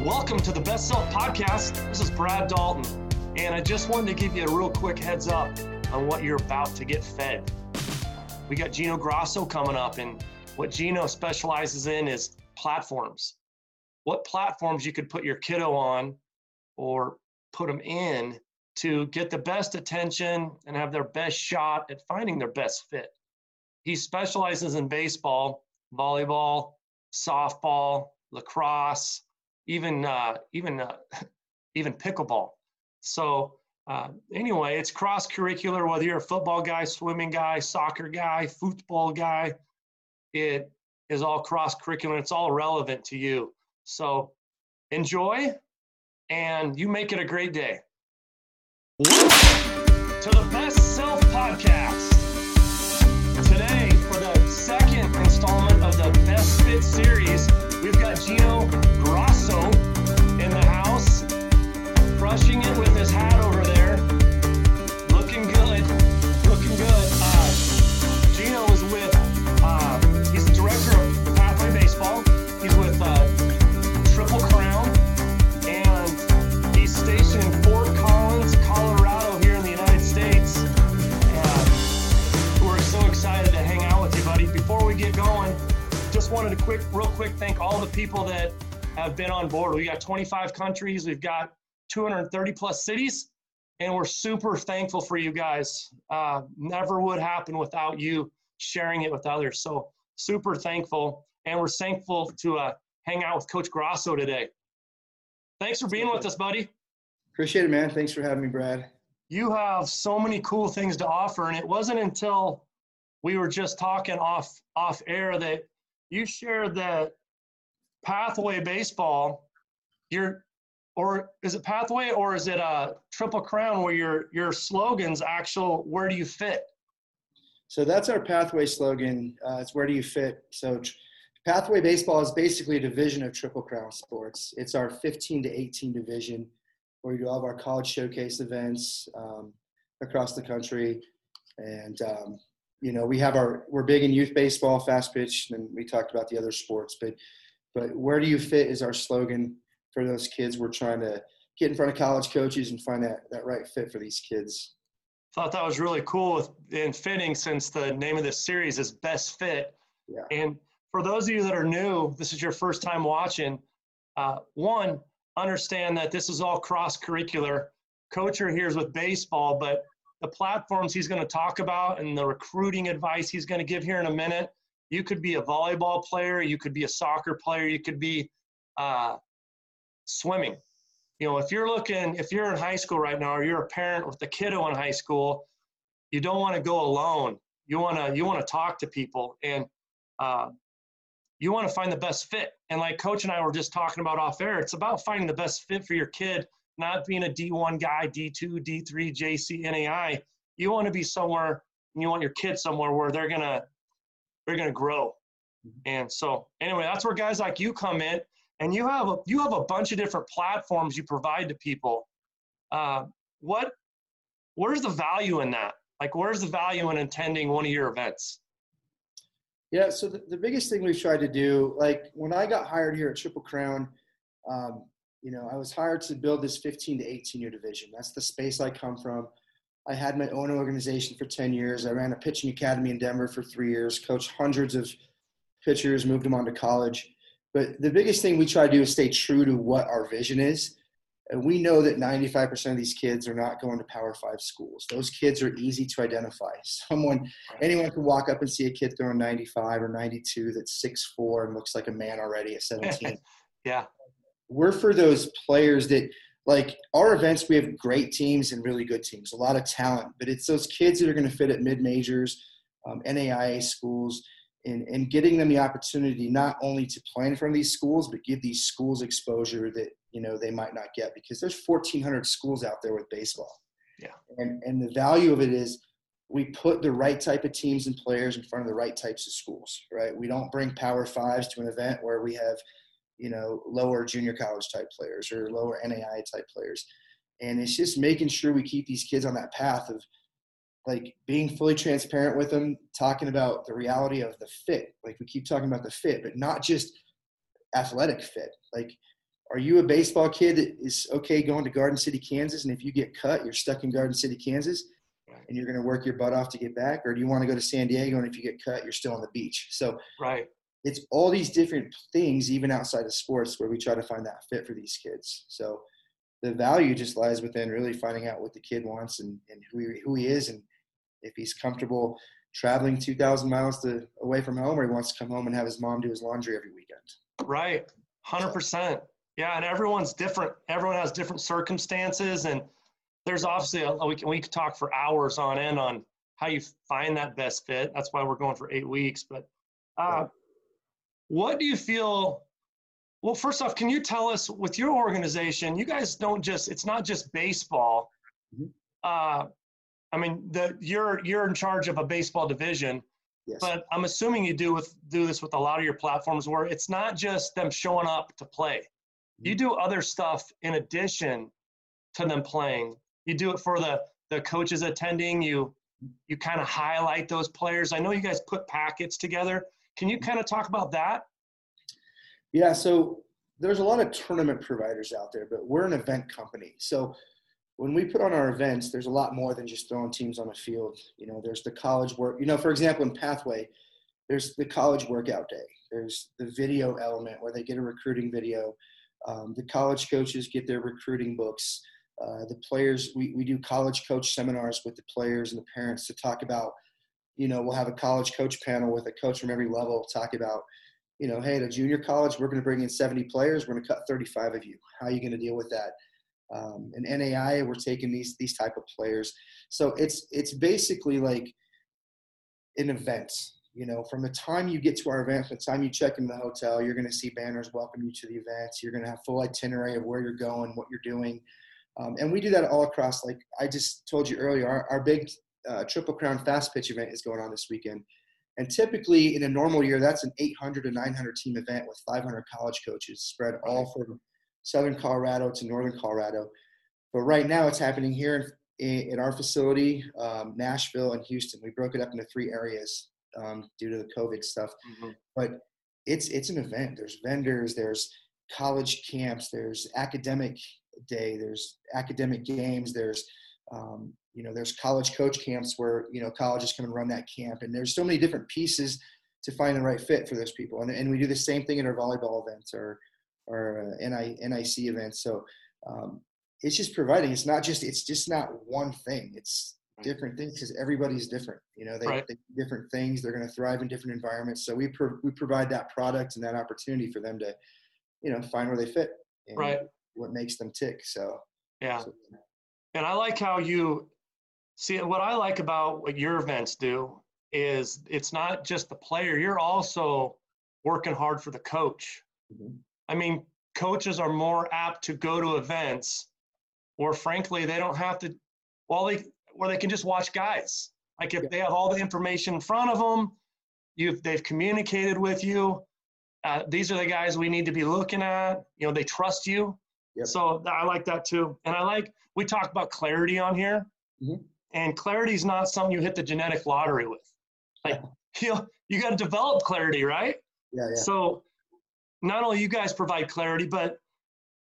Welcome to the Best Self Podcast. This is Brad Dalton, and I just wanted to give you a real quick heads up on what you're about to get fed. We got Gino Grosso coming up, and what Gino specializes in is platforms. What platforms you could put your kiddo on or put them in to get the best attention and have their best shot at finding their best fit. He specializes in baseball, volleyball, softball, lacrosse, even uh, even uh, even pickleball. So uh, anyway, it's cross curricular. Whether you're a football guy, swimming guy, soccer guy, football guy, it is all cross curricular. It's all relevant to you. So enjoy, and you make it a great day. To the Best Self Podcast. We get going, just wanted to quick, real quick, thank all the people that have been on board. We got 25 countries, we've got 230 plus cities, and we're super thankful for you guys. Uh, never would happen without you sharing it with others. So super thankful, and we're thankful to uh, hang out with Coach Grosso today. Thanks for being with us, buddy. Appreciate it, man. Thanks for having me, Brad. You have so many cool things to offer, and it wasn't until we were just talking off off air that you shared that pathway baseball. Your or is it pathway or is it a triple crown where your your slogans actual where do you fit? So that's our pathway slogan. Uh, it's where do you fit? So tr- pathway baseball is basically a division of Triple Crown Sports. It's our 15 to 18 division where we do all of our college showcase events um, across the country, and um, you know we have our we're big in youth baseball, fast pitch, and we talked about the other sports, but but where do you fit is our slogan for those kids. We're trying to get in front of college coaches and find that that right fit for these kids. Thought that was really cool with, and fitting since the name of this series is Best Fit. Yeah. And for those of you that are new, this is your first time watching. Uh, one, understand that this is all cross curricular. Coacher here is with baseball, but the platforms he's going to talk about and the recruiting advice he's going to give here in a minute. You could be a volleyball player, you could be a soccer player, you could be uh, swimming. You know, if you're looking, if you're in high school right now, or you're a parent with a kiddo in high school, you don't want to go alone. You want to you want to talk to people, and uh, you want to find the best fit. And like Coach and I were just talking about off air, it's about finding the best fit for your kid, not being a D1 guy, D2, D3, JC, NAI. You want to be somewhere, and you want your kid somewhere where they're gonna they're gonna grow. And so, anyway, that's where guys like you come in, and you have a you have a bunch of different platforms you provide to people. Uh, what where's the value in that? Like, where's the value in attending one of your events? Yeah, so the, the biggest thing we've tried to do, like when I got hired here at Triple Crown, um, you know, I was hired to build this 15 to 18 year division. That's the space I come from. I had my own organization for 10 years. I ran a pitching academy in Denver for three years, coached hundreds of pitchers, moved them on to college. But the biggest thing we try to do is stay true to what our vision is. And we know that 95% of these kids are not going to Power Five schools. Those kids are easy to identify. Someone, anyone can walk up and see a kid throwing 95 or 92 that's 6'4 and looks like a man already at 17. yeah. We're for those players that, like our events, we have great teams and really good teams, a lot of talent, but it's those kids that are going to fit at mid majors, um, NAIA schools, and, and getting them the opportunity not only to play in front of these schools, but give these schools exposure that you know they might not get because there's 1,400 schools out there with baseball. Yeah. And and the value of it is we put the right type of teams and players in front of the right types of schools. Right. We don't bring Power Fives to an event where we have you know lower junior college type players or lower NAI type players. And it's just making sure we keep these kids on that path of like being fully transparent with them, talking about the reality of the fit. Like we keep talking about the fit, but not just athletic fit. Like are you a baseball kid that is okay going to Garden City, Kansas, and if you get cut, you're stuck in Garden City, Kansas, and you're going to work your butt off to get back, or do you want to go to San Diego and if you get cut, you're still on the beach? So right, it's all these different things, even outside of sports, where we try to find that fit for these kids. So the value just lies within really finding out what the kid wants and, and who he, who he is, and if he's comfortable traveling 2,000 miles to away from home, or he wants to come home and have his mom do his laundry every weekend. Right, hundred percent. Yeah, and everyone's different. Everyone has different circumstances, and there's obviously a, we can we could talk for hours on end on how you find that best fit. That's why we're going for eight weeks. But uh, what do you feel? Well, first off, can you tell us with your organization? You guys don't just it's not just baseball. Mm-hmm. Uh, I mean, the you're you're in charge of a baseball division. Yes. But I'm assuming you do with do this with a lot of your platforms where it's not just them showing up to play. You do other stuff in addition to them playing. You do it for the the coaches attending. You you kind of highlight those players. I know you guys put packets together. Can you kind of talk about that? Yeah, so there's a lot of tournament providers out there, but we're an event company. So when we put on our events, there's a lot more than just throwing teams on a field. You know, there's the college work. You know, for example, in Pathway, there's the college workout day. There's the video element where they get a recruiting video. Um, the college coaches get their recruiting books. Uh, the players, we, we do college coach seminars with the players and the parents to talk about, you know, we'll have a college coach panel with a coach from every level talk about, you know, hey, the junior college, we're going to bring in 70 players. We're going to cut 35 of you. How are you going to deal with that? Um, and NAI, we're taking these these type of players. So it's it's basically like an event you know, from the time you get to our event, the time you check in the hotel, you're going to see banners welcome you to the events. You're going to have full itinerary of where you're going, what you're doing. Um, and we do that all across, like I just told you earlier, our, our big uh, Triple Crown Fast Pitch event is going on this weekend. And typically in a normal year, that's an 800 to 900 team event with 500 college coaches spread all from Southern Colorado to Northern Colorado. But right now it's happening here in, in our facility, um, Nashville and Houston. We broke it up into three areas um, due to the COVID stuff. Mm-hmm. But it's it's an event. There's vendors. There's college camps. There's academic day. There's academic games. There's um, you know there's college coach camps where you know colleges come and run that camp. And there's so many different pieces to find the right fit for those people. And, and we do the same thing in our volleyball events or or uh, NI, NIC events. So um, it's just providing. It's not just it's just not one thing. It's different things because everybody's different. You know, they, right. they different things. They're going to thrive in different environments. So we pro- we provide that product and that opportunity for them to, you know, find where they fit. right. What makes them tick. So yeah. So, and I like how you see what I like about what your events do is it's not just the player. You're also working hard for the coach. Mm-hmm. I mean, coaches are more apt to go to events or frankly they don't have to well they where they can just watch guys. Like if they have all the information in front of them, you've they've communicated with you. Uh, these are the guys we need to be looking at. You know, they trust you. Yep. So I like that too. And I like we talk about clarity on here, mm-hmm. and clarity is not something you hit the genetic lottery with. Like you know, you got to develop clarity, right? Yeah, yeah. So not only you guys provide clarity, but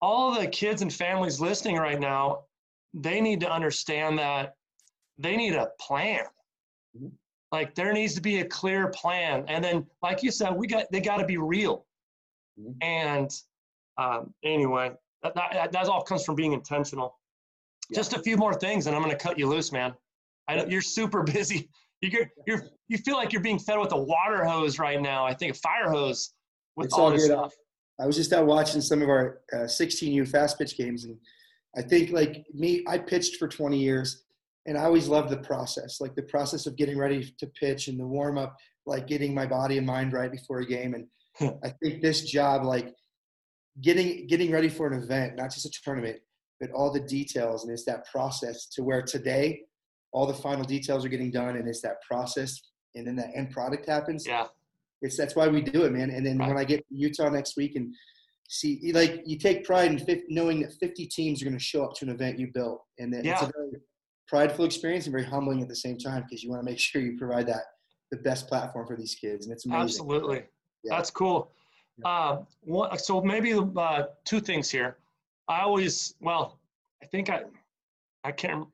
all the kids and families listening right now, they need to understand that they need a plan. Mm-hmm. Like there needs to be a clear plan, and then, like you said, we got they got to be real. Mm-hmm. And um, anyway, that, that, that all comes from being intentional. Yeah. Just a few more things, and I'm going to cut you loose, man. I know you're super busy. You're, you're you feel like you're being fed with a water hose right now. I think a fire hose with it's all, all this good. stuff. I was just out watching some of our uh, 16U fast pitch games, and I think like me, I pitched for 20 years and I always loved the process, like the process of getting ready to pitch and the warm up, like getting my body and mind right before a game. And I think this job, like getting getting ready for an event, not just a tournament, but all the details, and it's that process to where today all the final details are getting done, and it's that process, and then that end product happens. Yeah, it's that's why we do it, man. And then right. when I get to Utah next week and see, like you take pride in 50, knowing that 50 teams are going to show up to an event you built, and that yeah. it's a very prideful experience and very humbling at the same time because you want to make sure you provide that the best platform for these kids, and it's amazing. Absolutely, yeah. that's cool. Uh, one, so maybe uh, two things here. I always, well, I think I, I can't,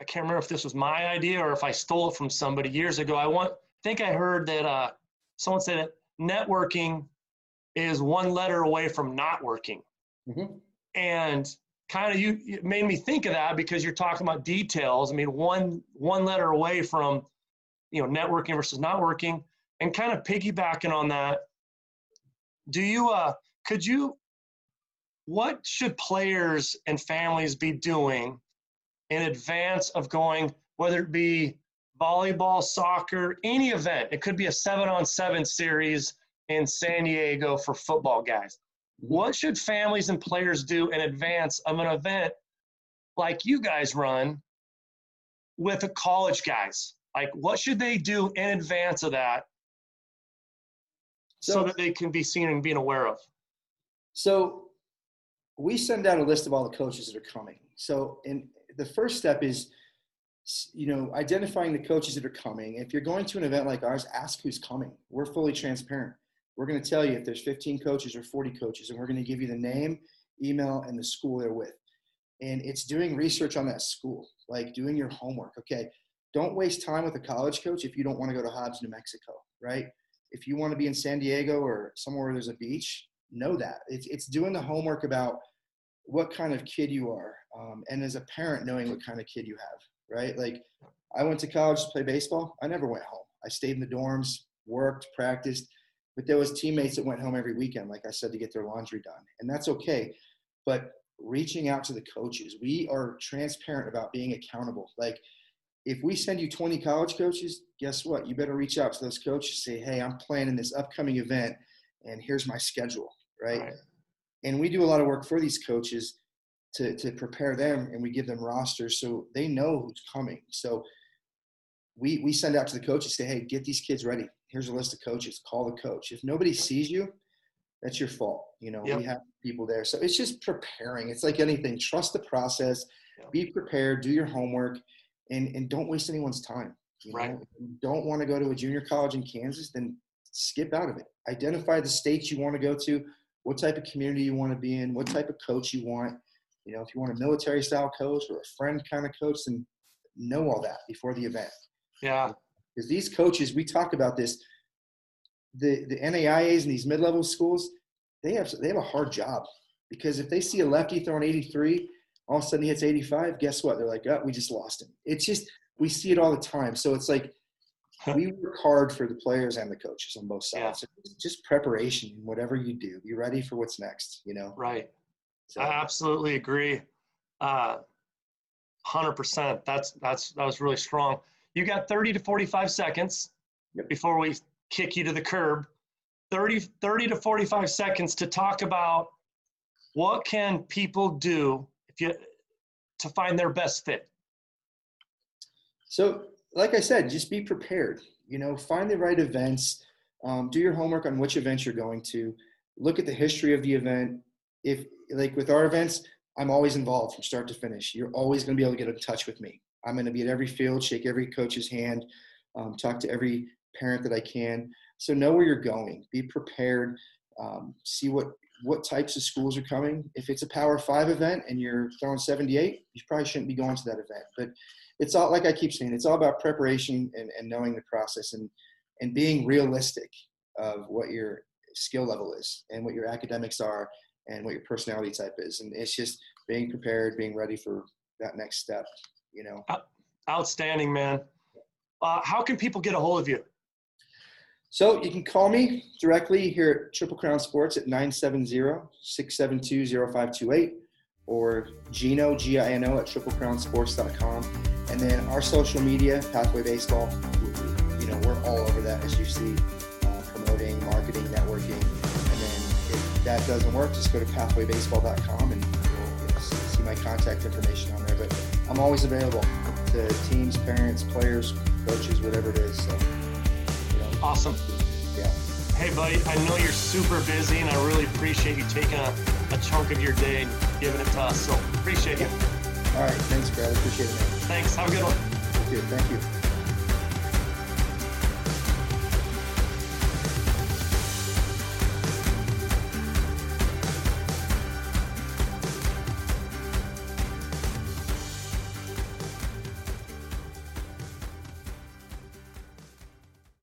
I can't remember if this was my idea or if I stole it from somebody years ago. I want, I think I heard that uh, someone said that networking is one letter away from not working. Mm-hmm. And kind of you it made me think of that because you're talking about details. I mean, one one letter away from you know networking versus not working, and kind of piggybacking on that. Do you uh could you what should players and families be doing in advance of going, whether it be volleyball, soccer, any event? It could be a seven on seven series in San Diego for football guys. What should families and players do in advance of an event like you guys run with the college guys? Like, what should they do in advance of that so, so that they can be seen and being aware of? So, we send out a list of all the coaches that are coming. So, in the first step is, you know, identifying the coaches that are coming. If you're going to an event like ours, ask who's coming. We're fully transparent. We're going to tell you if there's 15 coaches or 40 coaches, and we're going to give you the name, email, and the school they're with. And it's doing research on that school, like doing your homework. Okay, don't waste time with a college coach if you don't want to go to Hobbs, New Mexico, right? If you want to be in San Diego or somewhere where there's a beach, know that. It's, it's doing the homework about what kind of kid you are. Um, and as a parent, knowing what kind of kid you have, right? Like, I went to college to play baseball. I never went home. I stayed in the dorms, worked, practiced but there was teammates that went home every weekend, like I said, to get their laundry done, and that's okay. But reaching out to the coaches, we are transparent about being accountable. Like if we send you 20 college coaches, guess what? You better reach out to those coaches. Say, hey, I'm planning this upcoming event, and here's my schedule, right? right. And we do a lot of work for these coaches to to prepare them, and we give them rosters so they know who's coming. So we we send out to the coaches say, hey, get these kids ready here's a list of coaches. Call the coach. If nobody sees you, that's your fault. You know, yep. we have people there. So it's just preparing. It's like anything. Trust the process. Yep. Be prepared. Do your homework, and and don't waste anyone's time. You right. Know? If you don't want to go to a junior college in Kansas, then skip out of it. Identify the states you want to go to, what type of community you want to be in, what type of coach you want. You know, if you want a military style coach or a friend kind of coach, then know all that before the event. Yeah because these coaches, we talk about this, the the NAIAs and these mid level schools, they have they have a hard job because if they see a lefty throwing 83, all of a sudden he hits 85. Guess what? They're like, oh, we just lost him. It's just we see it all the time. So it's like we work hard for the players and the coaches on both sides. Yeah. So just preparation, whatever you do, be ready for what's next. You know. Right. So. I absolutely agree. Uh, hundred percent. That's that's that was really strong. You got 30 to 45 seconds yep. before we kick you to the curb. 30, 30 to 45 seconds to talk about what can people do if you to find their best fit. So, like I said, just be prepared. You know, find the right events. Um, do your homework on which events you're going to. Look at the history of the event. If like with our events, I'm always involved from start to finish. You're always going to be able to get in touch with me. I'm going to be at every field, shake every coach's hand, um, talk to every parent that I can. So know where you're going. Be prepared. Um, see what what types of schools are coming. If it's a Power Five event and you're throwing 78, you probably shouldn't be going to that event. But it's all like I keep saying, it's all about preparation and, and knowing the process and and being realistic of what your skill level is and what your academics are and what your personality type is. And it's just being prepared, being ready for that next step you know. Outstanding, man. Uh, how can people get a hold of you? So you can call me directly here at Triple Crown Sports at 970-672-0528 or Gino, G-I-N-O, at triplecrownsports.com. And then our social media, Pathway Baseball, you know, we're all over that, as you see, uh, promoting, marketing, networking. And then if that doesn't work, just go to pathwaybaseball.com and you'll see my contact information on there. But I'm always available to teams, parents, players, coaches, whatever it is. So, awesome. Yeah. Hey, buddy, I know you're super busy, and I really appreciate you taking a, a chunk of your day and giving it to us. So appreciate you. All right. Thanks, Brad. Appreciate it, man. Thanks. Have a good one. You. Thank you.